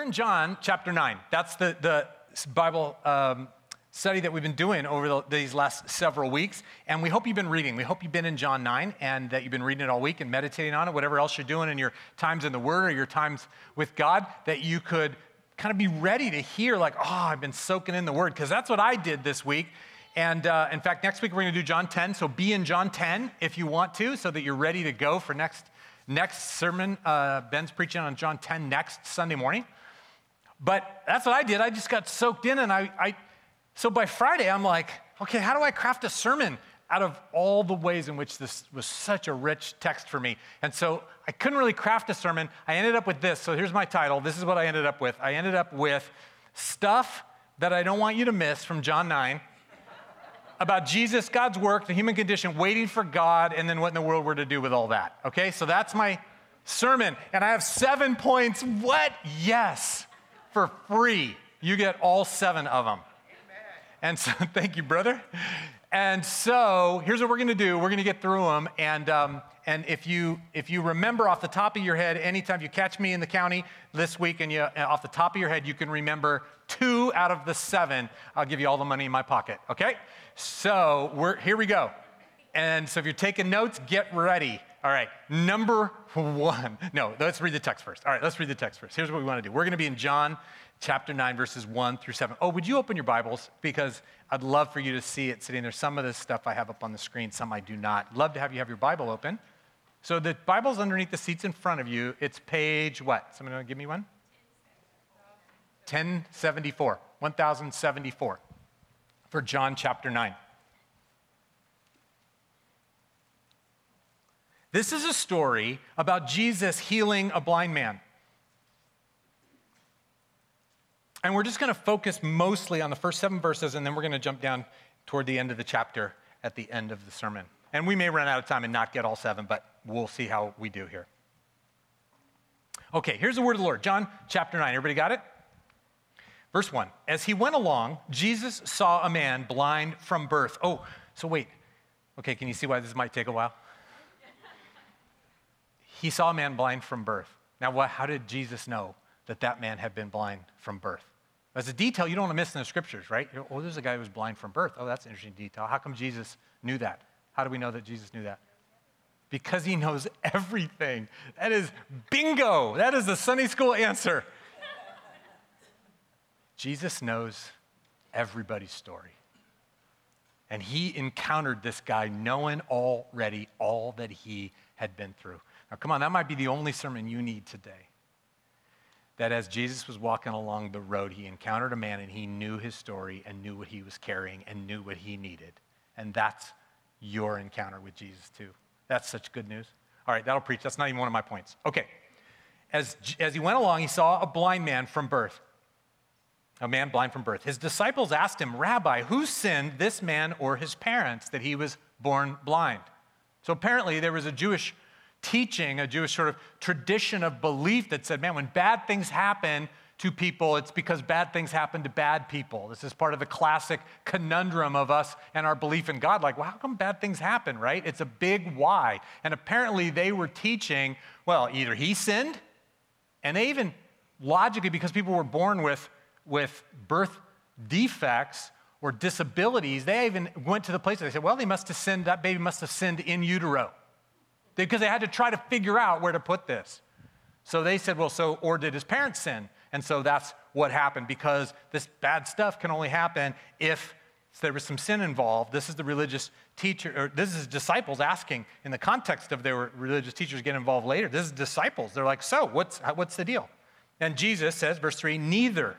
We're in John chapter 9. That's the, the Bible um, study that we've been doing over the, these last several weeks. And we hope you've been reading. We hope you've been in John 9 and that you've been reading it all week and meditating on it, whatever else you're doing in your times in the Word or your times with God, that you could kind of be ready to hear, like, oh, I've been soaking in the Word. Because that's what I did this week. And uh, in fact, next week we're going to do John 10. So be in John 10 if you want to, so that you're ready to go for next, next sermon. Uh, Ben's preaching on John 10 next Sunday morning. But that's what I did. I just got soaked in, and I, I so by Friday, I'm like, okay, how do I craft a sermon out of all the ways in which this was such a rich text for me? And so I couldn't really craft a sermon. I ended up with this. So here's my title. This is what I ended up with. I ended up with stuff that I don't want you to miss from John 9 about Jesus, God's work, the human condition, waiting for God, and then what in the world we're to do with all that. Okay, so that's my sermon. And I have seven points. What? Yes for free. You get all seven of them. And so, thank you, brother. And so, here's what we're going to do. We're going to get through them. And, um, and if, you, if you remember off the top of your head, anytime you catch me in the county this week and you, uh, off the top of your head, you can remember two out of the seven, I'll give you all the money in my pocket. Okay? So, we're, here we go. And so, if you're taking notes, get ready. All right, number one. No, let's read the text first. All right, let's read the text first. Here's what we want to do. We're going to be in John chapter 9, verses 1 through 7. Oh, would you open your Bibles? Because I'd love for you to see it sitting there. Some of this stuff I have up on the screen, some I do not. Love to have you have your Bible open. So the Bible's underneath the seats in front of you. It's page what? Someone want to give me one? 1074. 1074 for John chapter 9. This is a story about Jesus healing a blind man. And we're just going to focus mostly on the first seven verses, and then we're going to jump down toward the end of the chapter at the end of the sermon. And we may run out of time and not get all seven, but we'll see how we do here. Okay, here's the word of the Lord. John chapter 9. Everybody got it? Verse 1. As he went along, Jesus saw a man blind from birth. Oh, so wait. Okay, can you see why this might take a while? He saw a man blind from birth. Now, what, how did Jesus know that that man had been blind from birth? That's a detail you don't want to miss in the scriptures, right? Oh, there's a guy who was blind from birth. Oh, that's an interesting detail. How come Jesus knew that? How do we know that Jesus knew that? Because he knows everything. That is bingo. That is the Sunday school answer. Jesus knows everybody's story. And he encountered this guy knowing already all that he had been through. Now, come on, that might be the only sermon you need today. That as Jesus was walking along the road, he encountered a man and he knew his story and knew what he was carrying and knew what he needed. And that's your encounter with Jesus, too. That's such good news. All right, that'll preach. That's not even one of my points. Okay. As, as he went along, he saw a blind man from birth, a man blind from birth. His disciples asked him, Rabbi, who sinned, this man or his parents, that he was born blind? So apparently, there was a Jewish teaching, a Jewish sort of tradition of belief that said, man, when bad things happen to people, it's because bad things happen to bad people. This is part of the classic conundrum of us and our belief in God. Like, well, how come bad things happen, right? It's a big why. And apparently they were teaching, well, either he sinned, and they even logically, because people were born with, with birth defects, or disabilities, they even went to the place where they said, well, they must have sinned, that baby must have sinned in utero because they had to try to figure out where to put this. So they said, well, so, or did his parents sin? And so that's what happened because this bad stuff can only happen if there was some sin involved. This is the religious teacher, or this is disciples asking in the context of their religious teachers get involved later. This is disciples. They're like, so what's, what's the deal? And Jesus says, verse 3, neither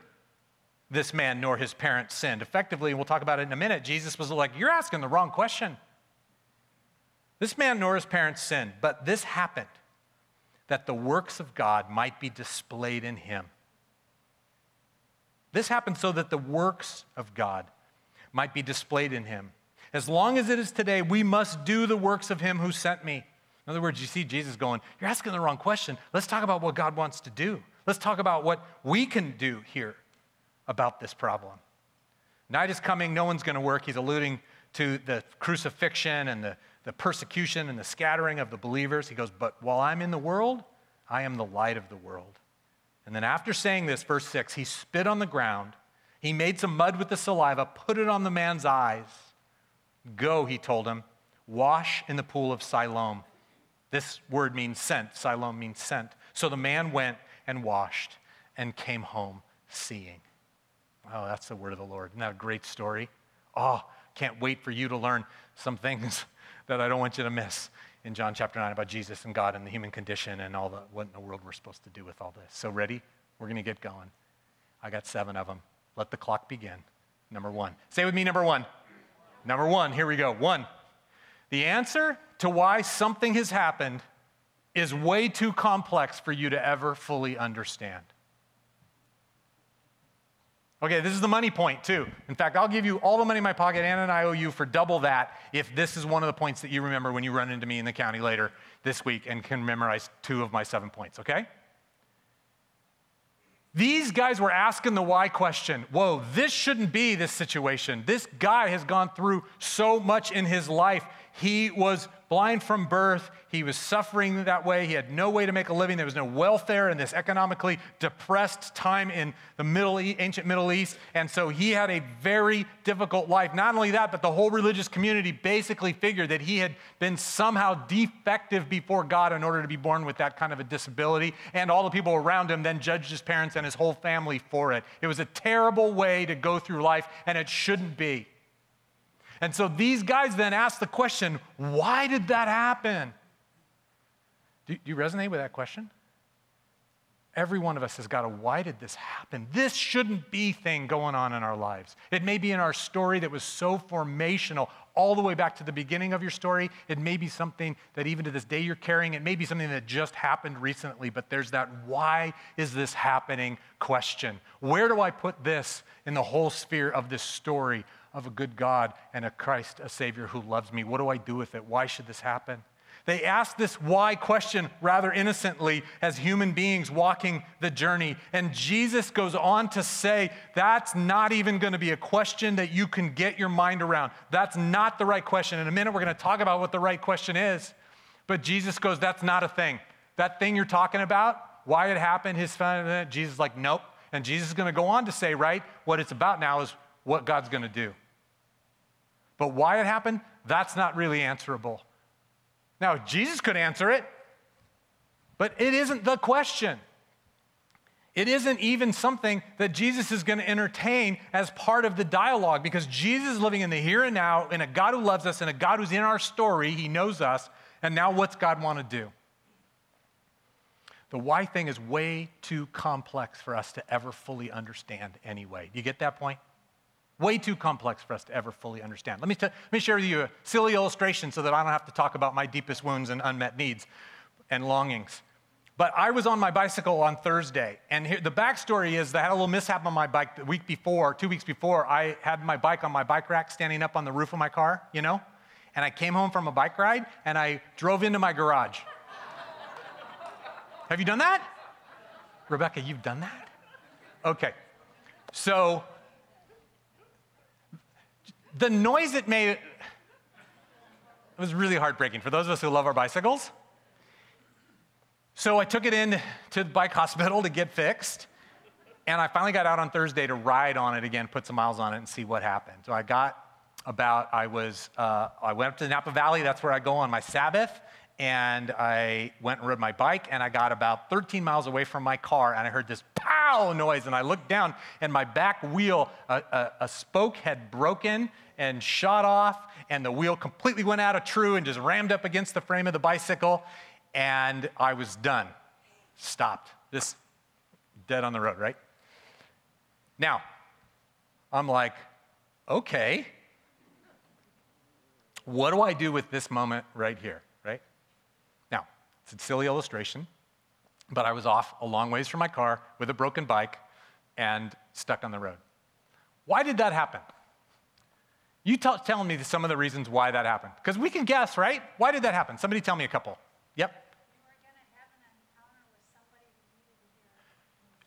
this man nor his parents sinned. Effectively, and we'll talk about it in a minute, Jesus was like, you're asking the wrong question. This man nor his parents sinned, but this happened that the works of God might be displayed in him. This happened so that the works of God might be displayed in him. As long as it is today, we must do the works of him who sent me. In other words, you see Jesus going, You're asking the wrong question. Let's talk about what God wants to do. Let's talk about what we can do here about this problem. Night is coming, no one's going to work. He's alluding to the crucifixion and the the persecution and the scattering of the believers. He goes, But while I'm in the world, I am the light of the world. And then after saying this, verse 6, he spit on the ground. He made some mud with the saliva, put it on the man's eyes. Go, he told him, wash in the pool of Siloam. This word means sent. Siloam means sent. So the man went and washed and came home seeing. Oh, that's the word of the Lord. Isn't that a great story? Oh, can't wait for you to learn some things that I don't want you to miss in John chapter 9 about Jesus and God and the human condition and all the, what in the world we're supposed to do with all this. So, ready? We're going to get going. I got seven of them. Let the clock begin. Number one. Say with me, number one. Number one, here we go. One. The answer to why something has happened is way too complex for you to ever fully understand. Okay, this is the money point too. In fact, I'll give you all the money in my pocket and an IOU for double that if this is one of the points that you remember when you run into me in the county later this week and can memorize two of my seven points, okay? These guys were asking the why question. Whoa, this shouldn't be this situation. This guy has gone through so much in his life. He was blind from birth. He was suffering that way. He had no way to make a living. There was no welfare in this economically depressed time in the Middle e- ancient Middle East. And so he had a very difficult life. Not only that, but the whole religious community basically figured that he had been somehow defective before God in order to be born with that kind of a disability. And all the people around him then judged his parents and his whole family for it. It was a terrible way to go through life, and it shouldn't be. And so these guys then ask the question why did that happen? Do, do you resonate with that question? Every one of us has got a why did this happen? This shouldn't be thing going on in our lives. It may be in our story that was so formational all the way back to the beginning of your story. It may be something that even to this day you're carrying. It may be something that just happened recently, but there's that why is this happening question. Where do I put this in the whole sphere of this story of a good God and a Christ, a Savior who loves me. What do I do with it? Why should this happen? They ask this why question rather innocently as human beings walking the journey. And Jesus goes on to say, that's not even going to be a question that you can get your mind around. That's not the right question. In a minute, we're going to talk about what the right question is. But Jesus goes, that's not a thing. That thing you're talking about, why it happened, his son, Jesus is like, nope. And Jesus is going to go on to say, right, what it's about now is what God's going to do. But why it happened, that's not really answerable. Now, Jesus could answer it, but it isn't the question. It isn't even something that Jesus is going to entertain as part of the dialogue because Jesus is living in the here and now in a God who loves us and a God who's in our story. He knows us. And now, what's God want to do? The why thing is way too complex for us to ever fully understand anyway. Do you get that point? Way too complex for us to ever fully understand. Let me, t- let me share with you a silly illustration so that I don't have to talk about my deepest wounds and unmet needs and longings. But I was on my bicycle on Thursday, and here, the backstory is that I had a little mishap on my bike the week before, two weeks before. I had my bike on my bike rack standing up on the roof of my car, you know? And I came home from a bike ride and I drove into my garage. Have you done that? Rebecca, you've done that? Okay. So the noise it made, it was really heartbreaking for those of us who love our bicycles. So I took it in to the bike hospital to get fixed. And I finally got out on Thursday to ride on it again, put some miles on it, and see what happened. So I got about, I was, uh, I went up to the Napa Valley, that's where I go on my Sabbath, and I went and rode my bike, and I got about 13 miles away from my car, and I heard this pow noise, and I looked down, and my back wheel, a, a, a spoke had broken, and shot off, and the wheel completely went out of true and just rammed up against the frame of the bicycle, and I was done. Stopped. This dead on the road, right? Now, I'm like, okay, what do I do with this moment right here, right? Now, it's a silly illustration, but I was off a long ways from my car with a broken bike and stuck on the road. Why did that happen? You tell, telling me some of the reasons why that happened. Because we can guess, right? Why did that happen? Somebody tell me a couple. Yep.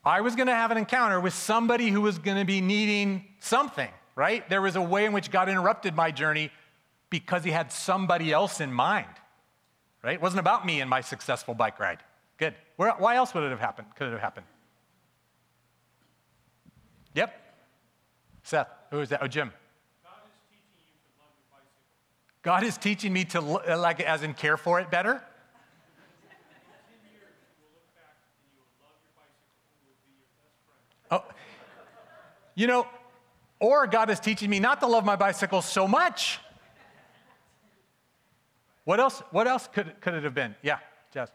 I was going to have an encounter with somebody who was going to be needing something, right? There was a way in which God interrupted my journey because he had somebody else in mind, right? It wasn't about me and my successful bike ride. Good. Where, why else would it have happened? Could it have happened? Yep. Seth, who is that? Oh, Jim. God is teaching you to love your bicycle. God is teaching me to, like, as in care for it better? Oh, you know, or God is teaching me not to love my bicycle so much. What else? What else could, could it have been? Yeah, Jess.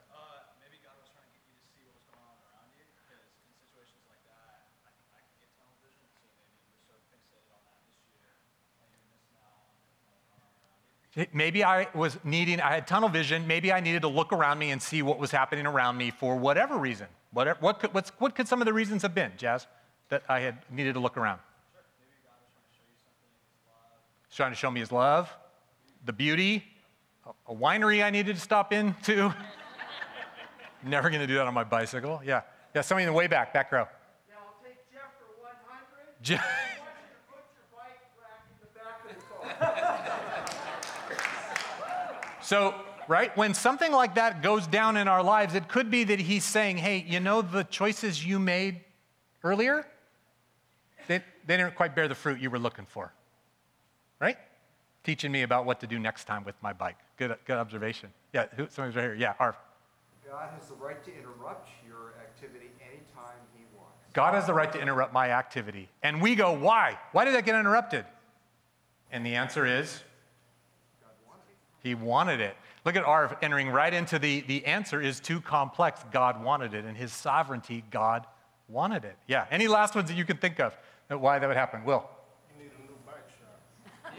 Maybe I was needing, I had tunnel vision. Maybe I needed to look around me and see what was happening around me for whatever reason. Whatever, what, could, what could some of the reasons have been, Jazz, that I had needed to look around? He's trying to show me his love, the beauty, a winery I needed to stop into. Never going to do that on my bicycle. Yeah. Yeah, somebody in the way back, back row. Yeah, I'll take Jeff for 100. Jeff. So, right, when something like that goes down in our lives, it could be that he's saying, hey, you know the choices you made earlier? They, they didn't quite bear the fruit you were looking for, right? Teaching me about what to do next time with my bike. Good, good observation. Yeah, who, somebody's right here. Yeah, Arv. God has the right to interrupt your activity anytime he wants. God has the right to interrupt my activity. And we go, why? Why did that get interrupted? And the answer is he wanted it. Look at Arv entering right into the, the answer is too complex. God wanted it. And his sovereignty, God wanted it. Yeah. Any last ones that you can think of that why that would happen? Will? You need a new bike shop.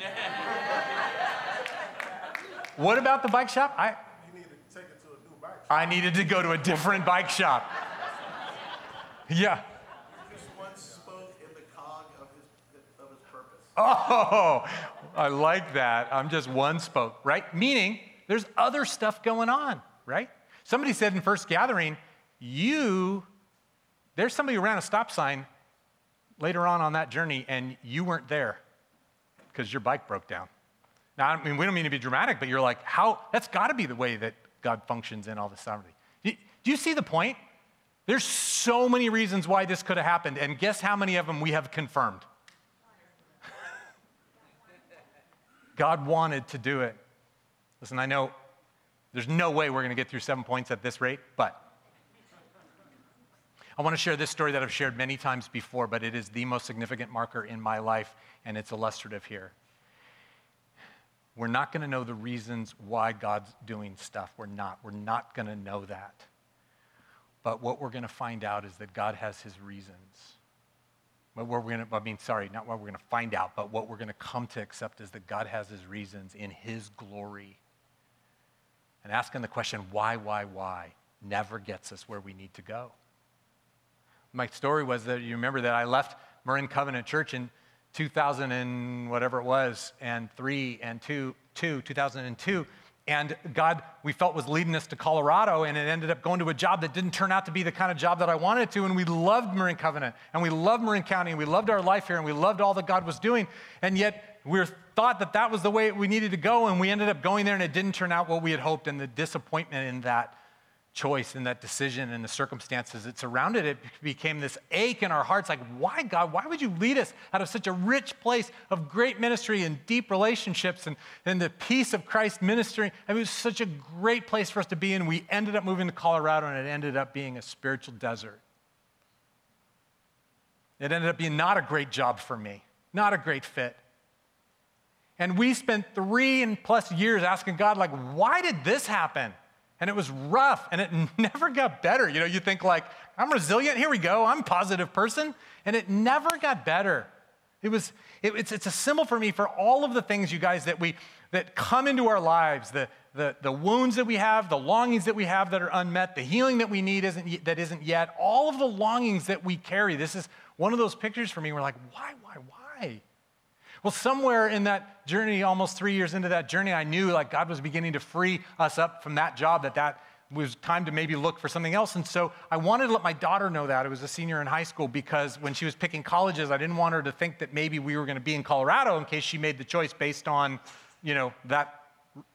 what about the bike shop? I, you need to take it to a new bike shop. I needed to go to a different bike shop. Yeah. Just once spoke in the cog of his, of his purpose. Oh, I like that. I'm just one spoke, right? Meaning there's other stuff going on, right? Somebody said in first gathering, you, there's somebody who ran a stop sign later on on that journey and you weren't there because your bike broke down. Now, I mean, we don't mean to be dramatic, but you're like, how, that's got to be the way that God functions in all this sovereignty. Do you see the point? There's so many reasons why this could have happened, and guess how many of them we have confirmed? God wanted to do it. Listen, I know there's no way we're going to get through seven points at this rate, but I want to share this story that I've shared many times before, but it is the most significant marker in my life, and it's illustrative here. We're not going to know the reasons why God's doing stuff. We're not. We're not going to know that. But what we're going to find out is that God has his reasons. But what we're going to, I mean, sorry, not what we're going to find out, but what we're going to come to accept is that God has his reasons in his glory. And asking the question, why, why, why, never gets us where we need to go. My story was that you remember that I left Marin Covenant Church in 2000 and whatever it was, and three and two, two 2002 and God, we felt, was leading us to Colorado, and it ended up going to a job that didn't turn out to be the kind of job that I wanted it to. And we loved Marin Covenant, and we loved Marin County, and we loved our life here, and we loved all that God was doing. And yet, we were thought that that was the way we needed to go, and we ended up going there, and it didn't turn out what we had hoped. And the disappointment in that choice and that decision and the circumstances that surrounded it became this ache in our hearts like, why, God? Why would you lead us out of such a rich place of great ministry and deep relationships and, and the peace of Christ ministry? I mean, it was such a great place for us to be in. We ended up moving to Colorado and it ended up being a spiritual desert. It ended up being not a great job for me, not a great fit. And we spent three and plus years asking God, like, why did this happen? And it was rough and it never got better. You know, you think like, I'm resilient, here we go, I'm a positive person, and it never got better. It was, it, it's, it's a symbol for me for all of the things, you guys, that we, that come into our lives, the, the, the wounds that we have, the longings that we have that are unmet, the healing that we need isn't, that isn't yet, all of the longings that we carry. This is one of those pictures for me. We're like, why, why, why? Well, somewhere in that journey, almost three years into that journey, I knew like God was beginning to free us up from that job, that that was time to maybe look for something else. And so I wanted to let my daughter know that. I was a senior in high school because when she was picking colleges, I didn't want her to think that maybe we were going to be in Colorado in case she made the choice based on, you know, that,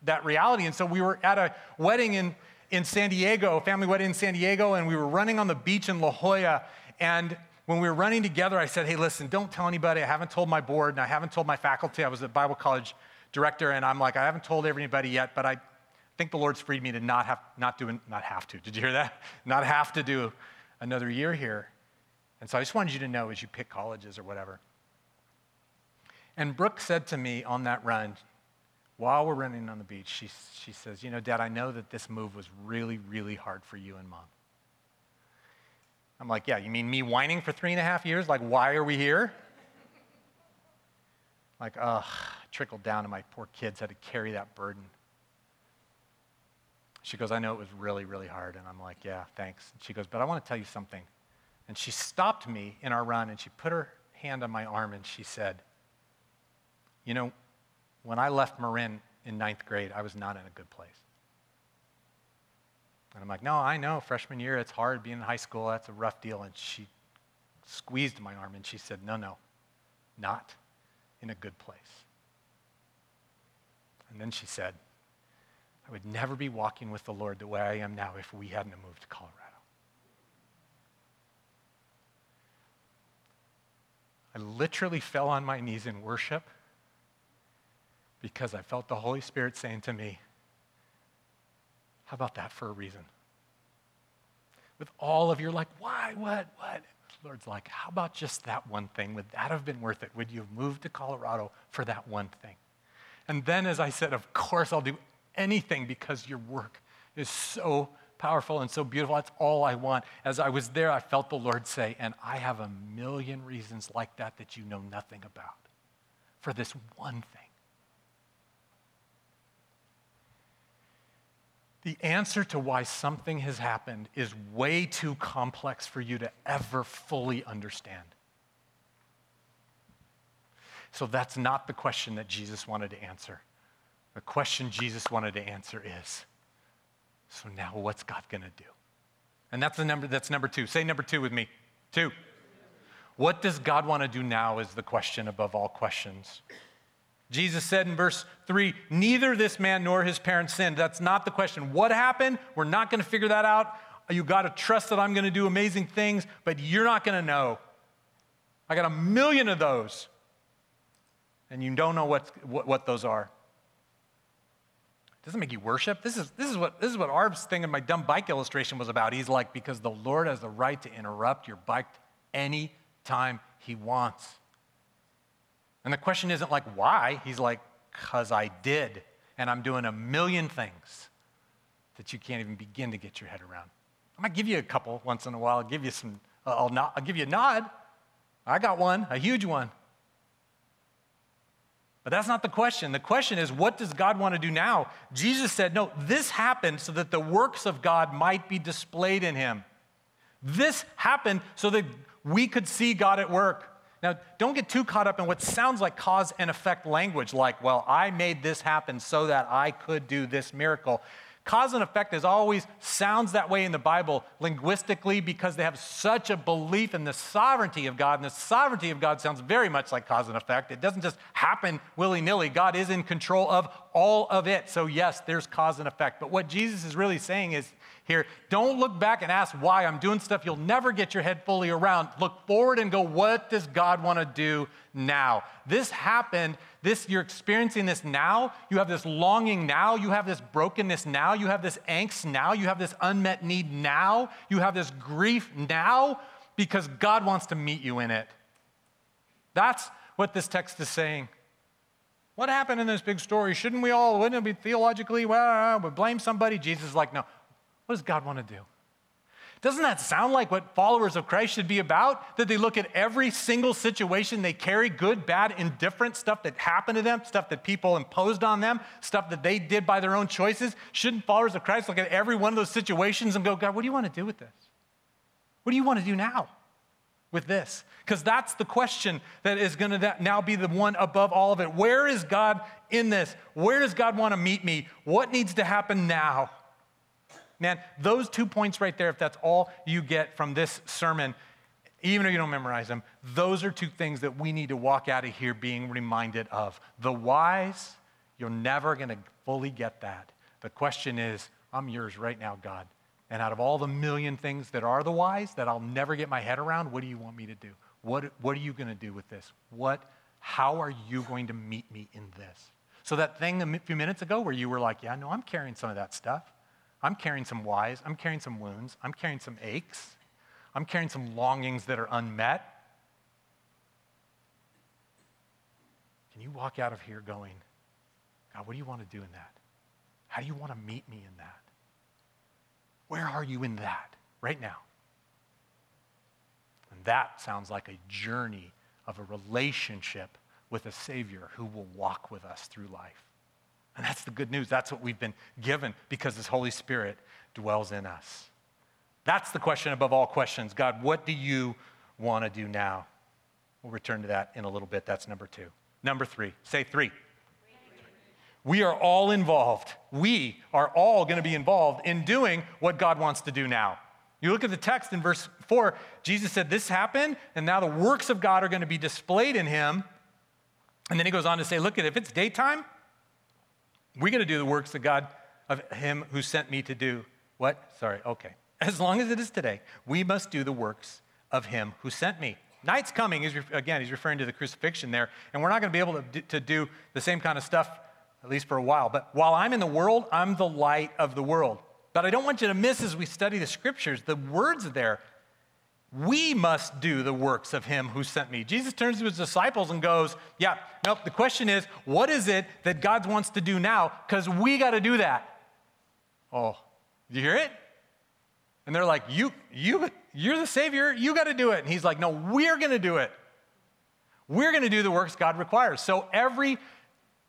that reality. And so we were at a wedding in, in San Diego, a family wedding in San Diego, and we were running on the beach in La Jolla. And when we were running together, I said, hey, listen, don't tell anybody. I haven't told my board and I haven't told my faculty. I was a Bible college director, and I'm like, I haven't told everybody yet, but I think the Lord's freed me to not have, not do, not have to. Did you hear that? Not have to do another year here. And so I just wanted you to know as you pick colleges or whatever. And Brooke said to me on that run, while we're running on the beach, she, she says, You know, Dad, I know that this move was really, really hard for you and mom. I'm like, Yeah, you mean me whining for three and a half years? Like, why are we here? Like, ugh, trickled down to my poor kids had to carry that burden. She goes, I know it was really, really hard. And I'm like, Yeah, thanks. And she goes, But I want to tell you something. And she stopped me in our run and she put her hand on my arm and she said, You know, when I left Marin in ninth grade, I was not in a good place. And I'm like, no, I know, freshman year, it's hard being in high school, that's a rough deal. And she squeezed my arm and she said, no, no, not in a good place. And then she said, I would never be walking with the Lord the way I am now if we hadn't moved to Colorado. I literally fell on my knees in worship because I felt the Holy Spirit saying to me, How about that for a reason? With all of your like, why, what, what? The Lord's like, How about just that one thing? Would that have been worth it? Would you have moved to Colorado for that one thing? And then, as I said, Of course, I'll do anything because your work is so powerful and so beautiful. That's all I want. As I was there, I felt the Lord say, And I have a million reasons like that that you know nothing about for this one thing. The answer to why something has happened is way too complex for you to ever fully understand. So that's not the question that Jesus wanted to answer. The question Jesus wanted to answer is so now what's God going to do? And that's the number that's number 2. Say number 2 with me. 2. What does God want to do now is the question above all questions. Jesus said in verse 3 Neither this man nor his parents sinned. That's not the question. What happened? We're not going to figure that out. You got to trust that I'm going to do amazing things, but you're not going to know. I got a million of those, and you don't know what, what, what those are. doesn't make you worship. This is, this, is what, this is what Arv's thing in my dumb bike illustration was about. He's like, because the Lord has the right to interrupt your bike any time he wants. And the question isn't like, why? He's like, because I did. And I'm doing a million things that you can't even begin to get your head around. I might give you a couple once in a while. I'll give you some, I'll, I'll give you a nod. I got one, a huge one. But that's not the question. The question is, what does God want to do now? Jesus said, no, this happened so that the works of God might be displayed in him. This happened so that we could see God at work. Now, don't get too caught up in what sounds like cause and effect language, like, well, I made this happen so that I could do this miracle. Cause and effect is always sounds that way in the Bible linguistically because they have such a belief in the sovereignty of God. And the sovereignty of God sounds very much like cause and effect. It doesn't just happen willy nilly. God is in control of all of it. So, yes, there's cause and effect. But what Jesus is really saying is here. Don't look back and ask why I'm doing stuff you'll never get your head fully around. Look forward and go, what does God want to do now? This happened. This you're experiencing this now. You have this longing now. You have this brokenness now. You have this angst now. You have this unmet need now. You have this grief now because God wants to meet you in it. That's what this text is saying. What happened in this big story? Shouldn't we all, wouldn't it be theologically, well, we blame somebody? Jesus is like, no, what does God want to do? Doesn't that sound like what followers of Christ should be about? That they look at every single situation they carry, good, bad, indifferent, stuff that happened to them, stuff that people imposed on them, stuff that they did by their own choices. Shouldn't followers of Christ look at every one of those situations and go, God, what do you want to do with this? What do you want to do now with this? Because that's the question that is going to now be the one above all of it. Where is God in this? Where does God want to meet me? What needs to happen now? Man, those two points right there, if that's all you get from this sermon, even if you don't memorize them, those are two things that we need to walk out of here being reminded of. The whys, you're never going to fully get that. The question is, I'm yours right now, God. And out of all the million things that are the whys that I'll never get my head around, what do you want me to do? What, what are you going to do with this? What, how are you going to meet me in this? So, that thing a few minutes ago where you were like, yeah, no, I'm carrying some of that stuff. I'm carrying some whys. I'm carrying some wounds. I'm carrying some aches. I'm carrying some longings that are unmet. Can you walk out of here going, God, what do you want to do in that? How do you want to meet me in that? Where are you in that right now? And that sounds like a journey of a relationship with a Savior who will walk with us through life. And that's the good news. That's what we've been given because His Holy Spirit dwells in us. That's the question above all questions. God, what do you want to do now? We'll return to that in a little bit. That's number two. Number three, say three. We are all involved. We are all going to be involved in doing what God wants to do now. You look at the text in verse 4, Jesus said, This happened, and now the works of God are going to be displayed in him. And then he goes on to say, Look at if it's daytime, we're going to do the works of God, of him who sent me to do. What? Sorry, okay. As long as it is today, we must do the works of him who sent me. Night's coming, he's, again, he's referring to the crucifixion there, and we're not going to be able to to do the same kind of stuff at least for a while. But while I'm in the world, I'm the light of the world. But I don't want you to miss as we study the scriptures the words there. We must do the works of him who sent me. Jesus turns to his disciples and goes, Yeah, nope, the question is, what is it that God wants to do now? Because we got to do that. Oh, you hear it? And they're like, You, you, you're the Savior, you got to do it. And he's like, No, we're going to do it. We're going to do the works God requires. So every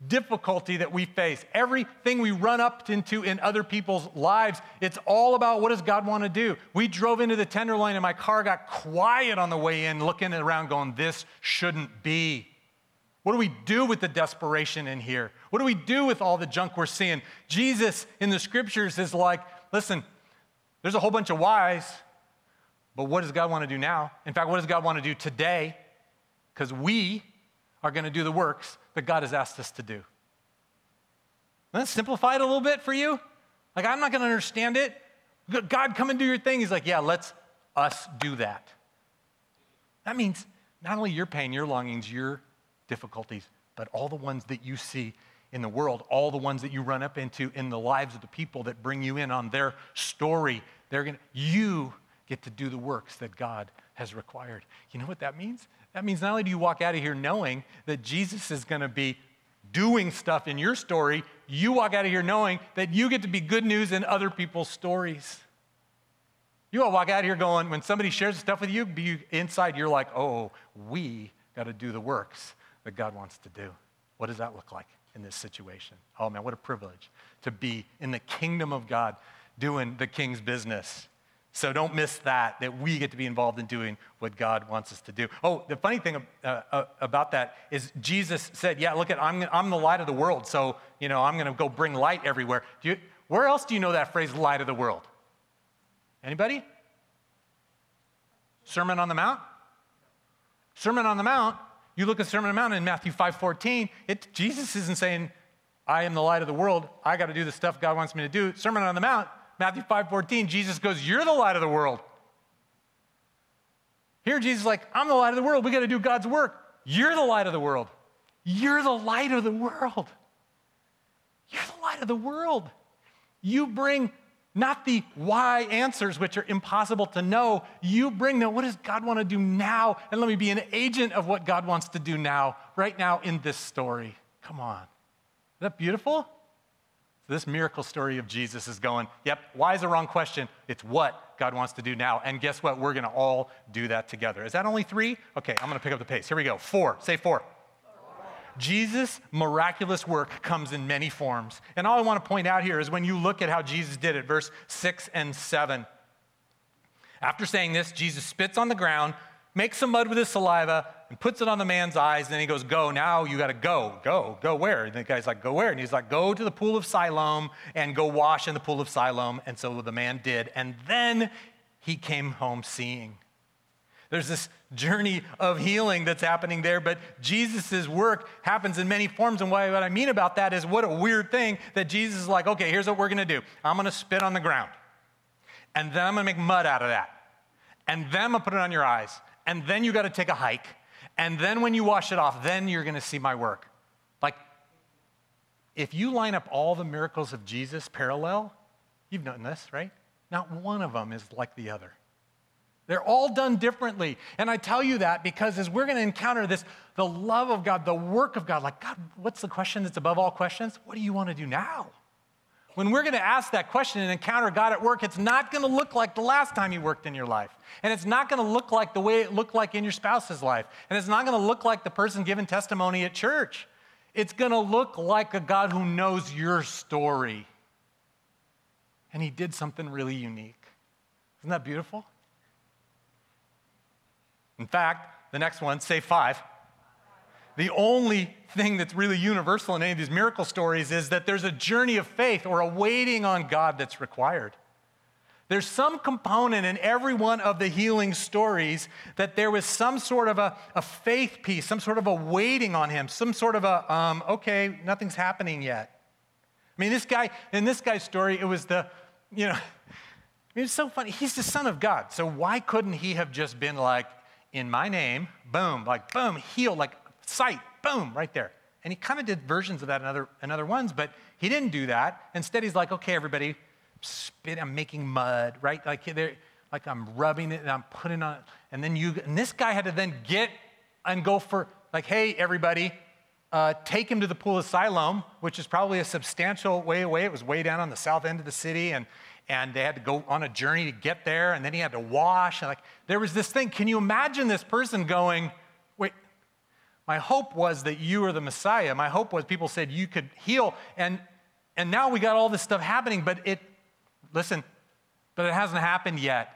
difficulty that we face, everything we run up into in other people's lives, it's all about what does God want to do. We drove into the Tenderloin and my car got quiet on the way in, looking around going, this shouldn't be. What do we do with the desperation in here? What do we do with all the junk we're seeing? Jesus in the scriptures is like, listen, there's a whole bunch of whys, but what does God want to do now? In fact, what does God want to do today? Because we are going to do the works that God has asked us to do. Let's simplify it a little bit for you. Like, I'm not going to understand it. God, come and do your thing. He's like, yeah, let's us do that. That means not only your pain, your longings, your difficulties, but all the ones that you see in the world, all the ones that you run up into in the lives of the people that bring you in on their story. They're to, you get to do the works that God has required. You know what that means? That means not only do you walk out of here knowing that Jesus is going to be doing stuff in your story, you walk out of here knowing that you get to be good news in other people's stories. You all walk out of here going, when somebody shares stuff with you, be inside, you're like, oh, we got to do the works that God wants to do. What does that look like in this situation? Oh man, what a privilege to be in the kingdom of God doing the king's business. So don't miss that, that we get to be involved in doing what God wants us to do. Oh, the funny thing uh, uh, about that is Jesus said, yeah, look at, I'm, I'm the light of the world. So, you know, I'm going to go bring light everywhere. You, where else do you know that phrase, light of the world? Anybody? Sermon on the Mount? Sermon on the Mount, you look at Sermon on the Mount in Matthew 5.14, it, Jesus isn't saying, I am the light of the world. I got to do the stuff God wants me to do. Sermon on the Mount, Matthew 5 14, Jesus goes, You're the light of the world. Here, Jesus is like, I'm the light of the world. We got to do God's work. You're the light of the world. You're the light of the world. You're the light of the world. You bring not the why answers, which are impossible to know. You bring the what does God want to do now? And let me be an agent of what God wants to do now, right now in this story. Come on. Is that beautiful? This miracle story of Jesus is going, yep, why is the wrong question? It's what God wants to do now. And guess what? We're going to all do that together. Is that only three? Okay, I'm going to pick up the pace. Here we go. Four. Say four. Jesus' miraculous work comes in many forms. And all I want to point out here is when you look at how Jesus did it, verse six and seven. After saying this, Jesus spits on the ground, makes some mud with his saliva, and puts it on the man's eyes. And then he goes, Go, now you got to go. Go, go where? And the guy's like, Go where? And he's like, Go to the pool of Siloam and go wash in the pool of Siloam. And so the man did. And then he came home seeing. There's this journey of healing that's happening there, but Jesus' work happens in many forms. And what I mean about that is what a weird thing that Jesus is like, okay, here's what we're going to do I'm going to spit on the ground. and then I'm gonna make mud out of that. And then I'm gonna put it on your eyes. And then you gotta take a hike. And then when you wash it off, then you're gonna see my work. Like, if you line up all the miracles of Jesus parallel, you've done this, right? Not one of them is like the other. They're all done differently. And I tell you that because as we're going to encounter this, the love of God, the work of God, like, God, what's the question that's above all questions? What do you want to do now? When we're going to ask that question and encounter God at work, it's not going to look like the last time you worked in your life. And it's not going to look like the way it looked like in your spouse's life. And it's not going to look like the person giving testimony at church. It's going to look like a God who knows your story. And he did something really unique. Isn't that beautiful? In fact, the next one, say five. The only thing that's really universal in any of these miracle stories is that there's a journey of faith or a waiting on God that's required. There's some component in every one of the healing stories that there was some sort of a, a faith piece, some sort of a waiting on him, some sort of a, um, okay, nothing's happening yet. I mean, this guy, in this guy's story, it was the, you know, it's so funny. He's the son of God. So why couldn't he have just been like, in my name, boom, like boom, heal, like sight, boom, right there. And he kind of did versions of that in other, in other ones, but he didn't do that. Instead, he's like, okay, everybody, spit, I'm making mud, right? Like, like I'm rubbing it and I'm putting on, and then you, and this guy had to then get and go for, like, hey, everybody, uh, take him to the pool of Siloam, which is probably a substantial way away. It was way down on the south end of the city, and and they had to go on a journey to get there, and then he had to wash. And like there was this thing. Can you imagine this person going, my hope was that you are the Messiah. My hope was people said you could heal, and and now we got all this stuff happening, but it listen, but it hasn't happened yet.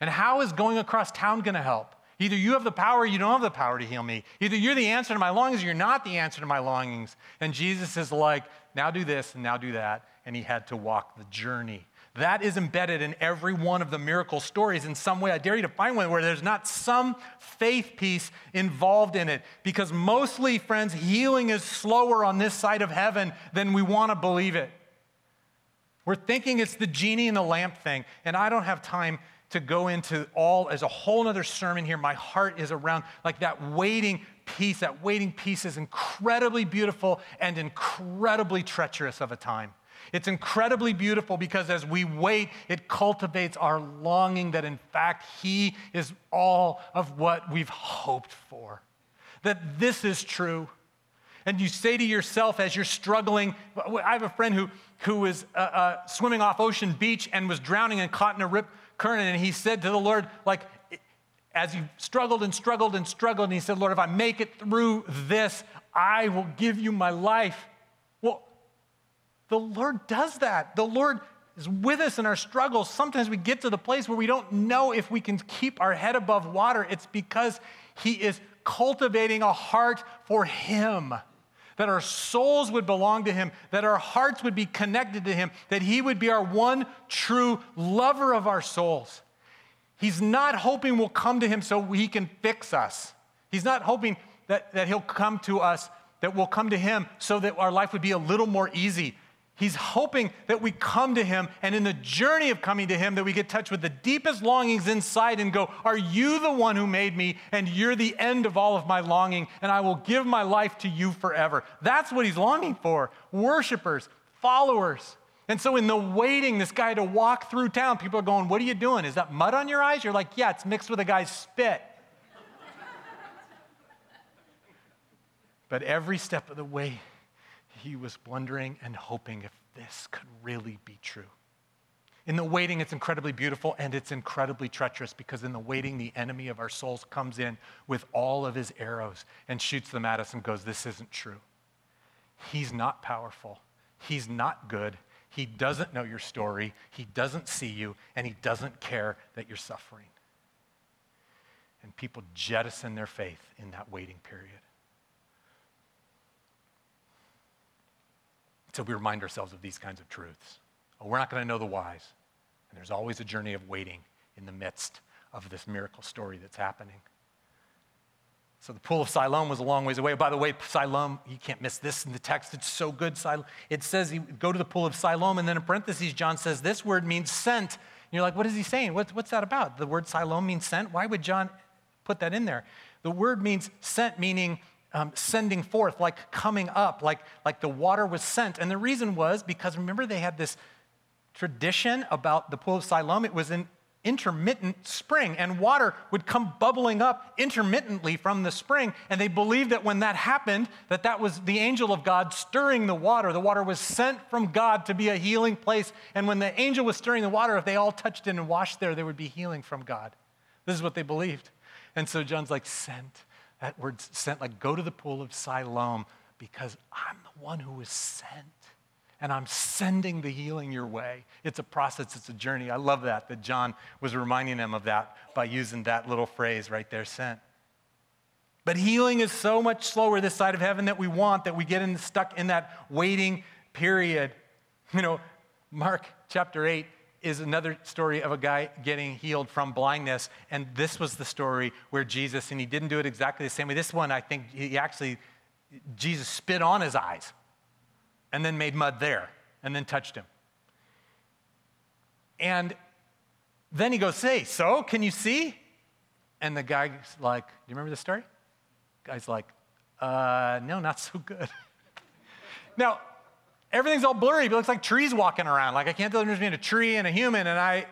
And how is going across town going to help? Either you have the power or you don't have the power to heal me. Either you're the answer to my longings or you're not the answer to my longings. And Jesus is like, now do this and now do that and he had to walk the journey. That is embedded in every one of the miracle stories in some way. I dare you to find one where there's not some faith piece involved in it. Because mostly, friends, healing is slower on this side of heaven than we want to believe it. We're thinking it's the genie in the lamp thing, and I don't have time to go into all as a whole other sermon here. My heart is around like that waiting piece. That waiting piece is incredibly beautiful and incredibly treacherous of a time. It's incredibly beautiful because as we wait, it cultivates our longing that in fact He is all of what we've hoped for. That this is true. And you say to yourself as you're struggling, I have a friend who, who was uh, uh, swimming off Ocean Beach and was drowning and caught in a rip current. And he said to the Lord, like, as he struggled and struggled and struggled, and he said, Lord, if I make it through this, I will give you my life. The Lord does that. The Lord is with us in our struggles. Sometimes we get to the place where we don't know if we can keep our head above water. It's because He is cultivating a heart for Him. That our souls would belong to Him, that our hearts would be connected to Him, that He would be our one true lover of our souls. He's not hoping we'll come to Him so He can fix us. He's not hoping that, that He'll come to us, that we'll come to Him so that our life would be a little more easy, He's hoping that we come to him, and in the journey of coming to him, that we get touch with the deepest longings inside and go, Are you the one who made me? And you're the end of all of my longing, and I will give my life to you forever. That's what he's longing for. Worshippers, followers. And so, in the waiting, this guy to walk through town, people are going, What are you doing? Is that mud on your eyes? You're like, Yeah, it's mixed with a guy's spit. but every step of the way, he was wondering and hoping if this could really be true. In the waiting, it's incredibly beautiful and it's incredibly treacherous because in the waiting, the enemy of our souls comes in with all of his arrows and shoots them at us and goes, This isn't true. He's not powerful. He's not good. He doesn't know your story. He doesn't see you and he doesn't care that you're suffering. And people jettison their faith in that waiting period. So we remind ourselves of these kinds of truths. Oh, we're not going to know the whys. And there's always a journey of waiting in the midst of this miracle story that's happening. So the pool of Siloam was a long ways away. By the way, Siloam, you can't miss this in the text. It's so good. It says, go to the pool of Siloam, and then in parentheses, John says this word means sent. And you're like, what is he saying? What, what's that about? The word Siloam means sent. Why would John put that in there? The word means sent, meaning um, sending forth, like coming up, like, like the water was sent. And the reason was because remember, they had this tradition about the pool of Siloam. It was an intermittent spring, and water would come bubbling up intermittently from the spring. And they believed that when that happened, that that was the angel of God stirring the water. The water was sent from God to be a healing place. And when the angel was stirring the water, if they all touched it and washed there, there would be healing from God. This is what they believed. And so John's like, sent. That word sent, like, go to the pool of Siloam because I'm the one who was sent and I'm sending the healing your way. It's a process, it's a journey. I love that, that John was reminding them of that by using that little phrase right there, sent. But healing is so much slower this side of heaven that we want that we get in, stuck in that waiting period. You know, Mark chapter 8 is another story of a guy getting healed from blindness. And this was the story where Jesus, and he didn't do it exactly the same way. This one, I think he actually, Jesus spit on his eyes and then made mud there and then touched him. And then he goes, Say, so can you see? And the guy's like, Do you remember the story? guy's like, uh, No, not so good. now, everything's all blurry. It looks like trees walking around. Like I can't tell the difference between a tree and a human. And I,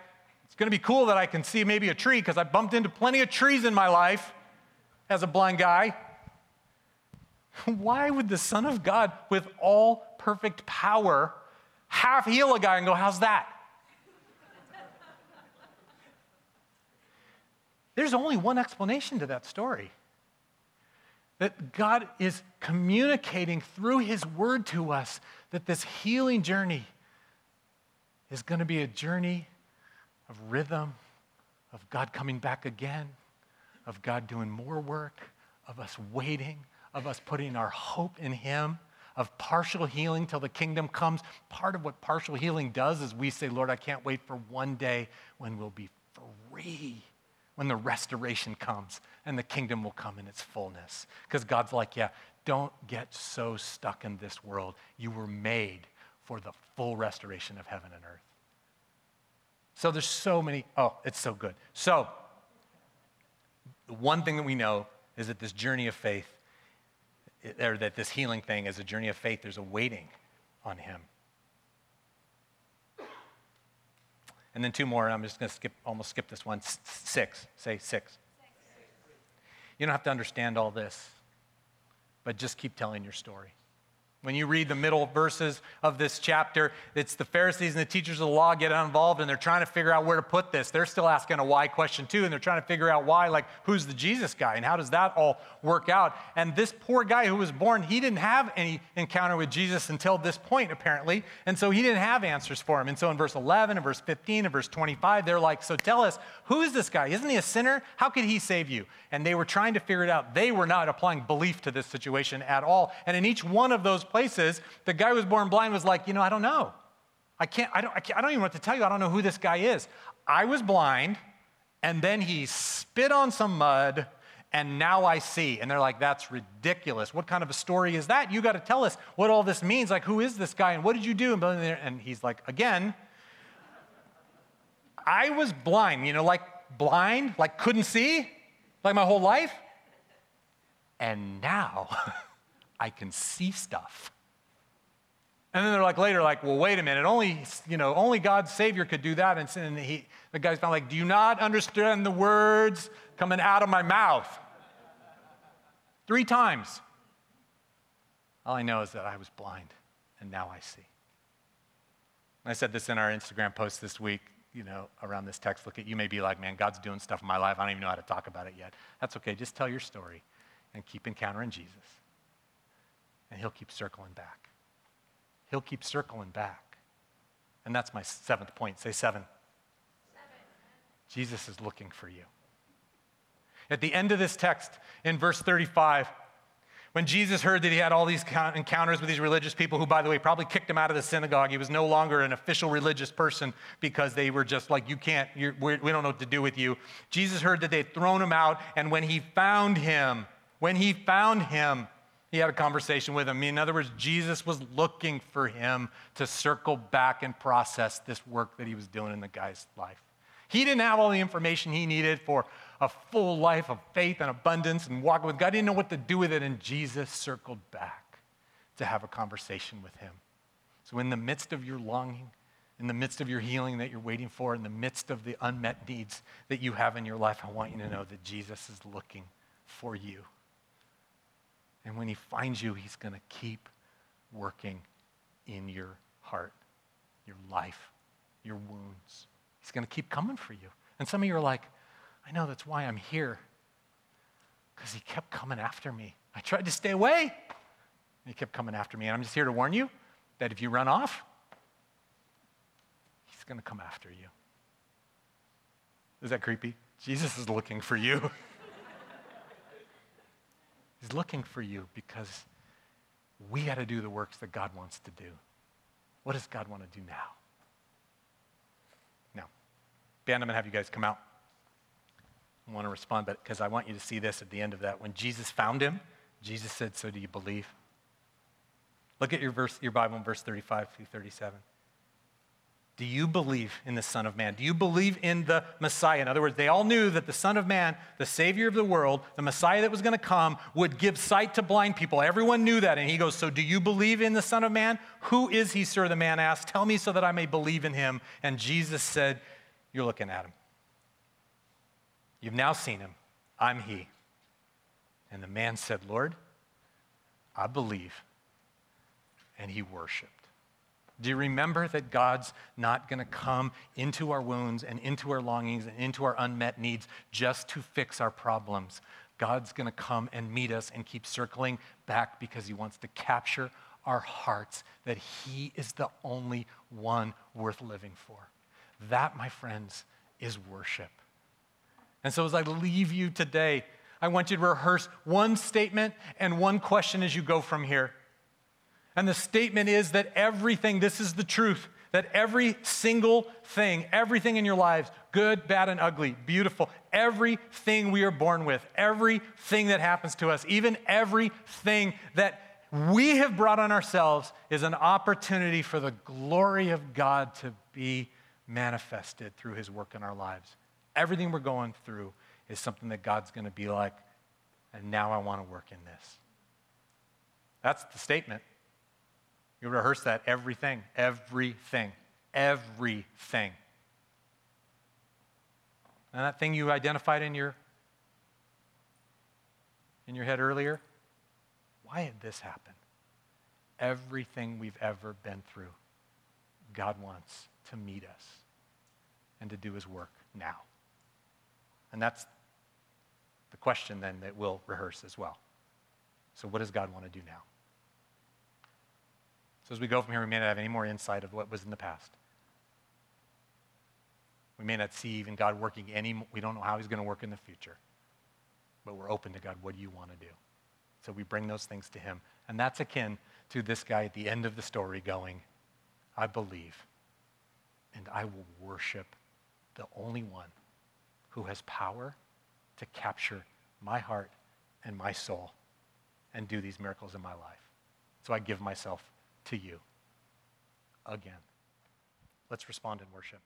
it's going to be cool that I can see maybe a tree because I bumped into plenty of trees in my life as a blind guy. Why would the Son of God, with all perfect power, half heal a guy and go, How's that? There's only one explanation to that story that God is communicating through His Word to us that this healing journey is going to be a journey of rhythm, of God coming back again, of God doing more work, of us waiting, of us putting our hope in Him, of partial healing till the kingdom comes. Part of what partial healing does is we say, Lord, I can't wait for one day when we'll be free, when the restoration comes and the kingdom will come in its fullness. Because God's like, yeah, don't get so stuck in this world. You were made for the full restoration of heaven and earth. So there's so many, oh, it's so good. So, one thing that we know is that this journey of faith or that this healing thing is a journey of faith. There's a waiting on him. And then two more, and I'm just going to skip, almost skip this one. Six. Say six. You don't have to understand all this, but just keep telling your story. When you read the middle verses of this chapter, it's the Pharisees and the teachers of the law get involved and they're trying to figure out where to put this. They're still asking a why question too, and they're trying to figure out why, like, who's the Jesus guy and how does that all work out? And this poor guy who was born, he didn't have any encounter with Jesus until this point, apparently. And so he didn't have answers for him. And so in verse 11 and verse 15 and verse 25, they're like, So tell us, who is this guy? Isn't he a sinner? How could he save you? And they were trying to figure it out. They were not applying belief to this situation at all. And in each one of those places, the guy who was born blind was like, you know, I don't know. I can't, I don't, I, can't, I don't even know what to tell you. I don't know who this guy is. I was blind, and then he spit on some mud, and now I see. And they're like, that's ridiculous. What kind of a story is that? You got to tell us what all this means. Like, who is this guy, and what did you do? And he's like, again, I was blind, you know, like blind, like couldn't see, like my whole life. And now I can see stuff. And then they're like later, like, well, wait a minute, only, you know, only God's Savior could do that. And, and he, the guy's found like, do you not understand the words coming out of my mouth? Three times. All I know is that I was blind, and now I see. I said this in our Instagram post this week, you know, around this text. Look at you may be like, man, God's doing stuff in my life. I don't even know how to talk about it yet. That's okay. Just tell your story and keep encountering Jesus. And he'll keep circling back he'll keep circling back. And that's my seventh point. Say seven. seven. Jesus is looking for you. At the end of this text, in verse 35, when Jesus heard that he had all these encounters with these religious people, who, by the way, probably kicked him out of the synagogue, he was no longer an official religious person because they were just like, You can't, we don't know what to do with you. Jesus heard that they'd thrown him out, and when he found him, When he found him, he had a conversation with him. In other words, Jesus was looking for him to circle back and process this work that he was doing in the guy's life. He didn't have all the information he needed for a full life of faith and abundance and walking with God. He didn't know what to do with it, and Jesus circled back to have a conversation with him. So, in the midst of your longing, in the midst of your healing that you're waiting for, in the midst of the unmet needs that you have in your life, I want you to know that Jesus is looking for you. And when he finds you, he's going to keep working in your heart, your life, your wounds. He's going to keep coming for you. And some of you are like, I know that's why I'm here. Because he kept coming after me. I tried to stay away. And he kept coming after me. And I'm just here to warn you that if you run off, he's going to come after you. Is that creepy? Jesus is looking for you. he's looking for you because we got to do the works that God wants to do. What does God want to do now? Now, band, I'm going to have you guys come out. I want to respond, but because I want you to see this at the end of that. When Jesus found him, Jesus said, So do you believe? Look at your, verse, your Bible in verse 35 through 37. Do you believe in the Son of Man? Do you believe in the Messiah? In other words, they all knew that the Son of Man, the Savior of the world, the Messiah that was going to come, would give sight to blind people. Everyone knew that. And he goes, So do you believe in the Son of Man? Who is he, sir? The man asked. Tell me so that I may believe in him. And Jesus said, You're looking at him. You've now seen him. I'm he. And the man said, Lord, I believe. And he worshiped. Do you remember that God's not going to come into our wounds and into our longings and into our unmet needs just to fix our problems? God's going to come and meet us and keep circling back because he wants to capture our hearts that he is the only one worth living for. That, my friends, is worship. And so as I leave you today, I want you to rehearse one statement and one question as you go from here. And the statement is that everything, this is the truth, that every single thing, everything in your lives, good, bad, and ugly, beautiful, everything we are born with, everything that happens to us, even everything that we have brought on ourselves is an opportunity for the glory of God to be manifested through his work in our lives everything we're going through is something that God's going to be like, and now I want to work in this. That's the statement. You rehearse that everything, everything, everything. And that thing you identified in your in your head earlier, why did this happen? Everything we've ever been through, God wants to meet us and to do his work now. And that's the question then that we'll rehearse as well. So, what does God want to do now? So, as we go from here, we may not have any more insight of what was in the past. We may not see even God working any, we don't know how He's going to work in the future. But we're open to God, what do you want to do? So we bring those things to Him. And that's akin to this guy at the end of the story going, I believe, and I will worship the only one who has power to capture my heart and my soul and do these miracles in my life. So I give myself to you again. Let's respond in worship.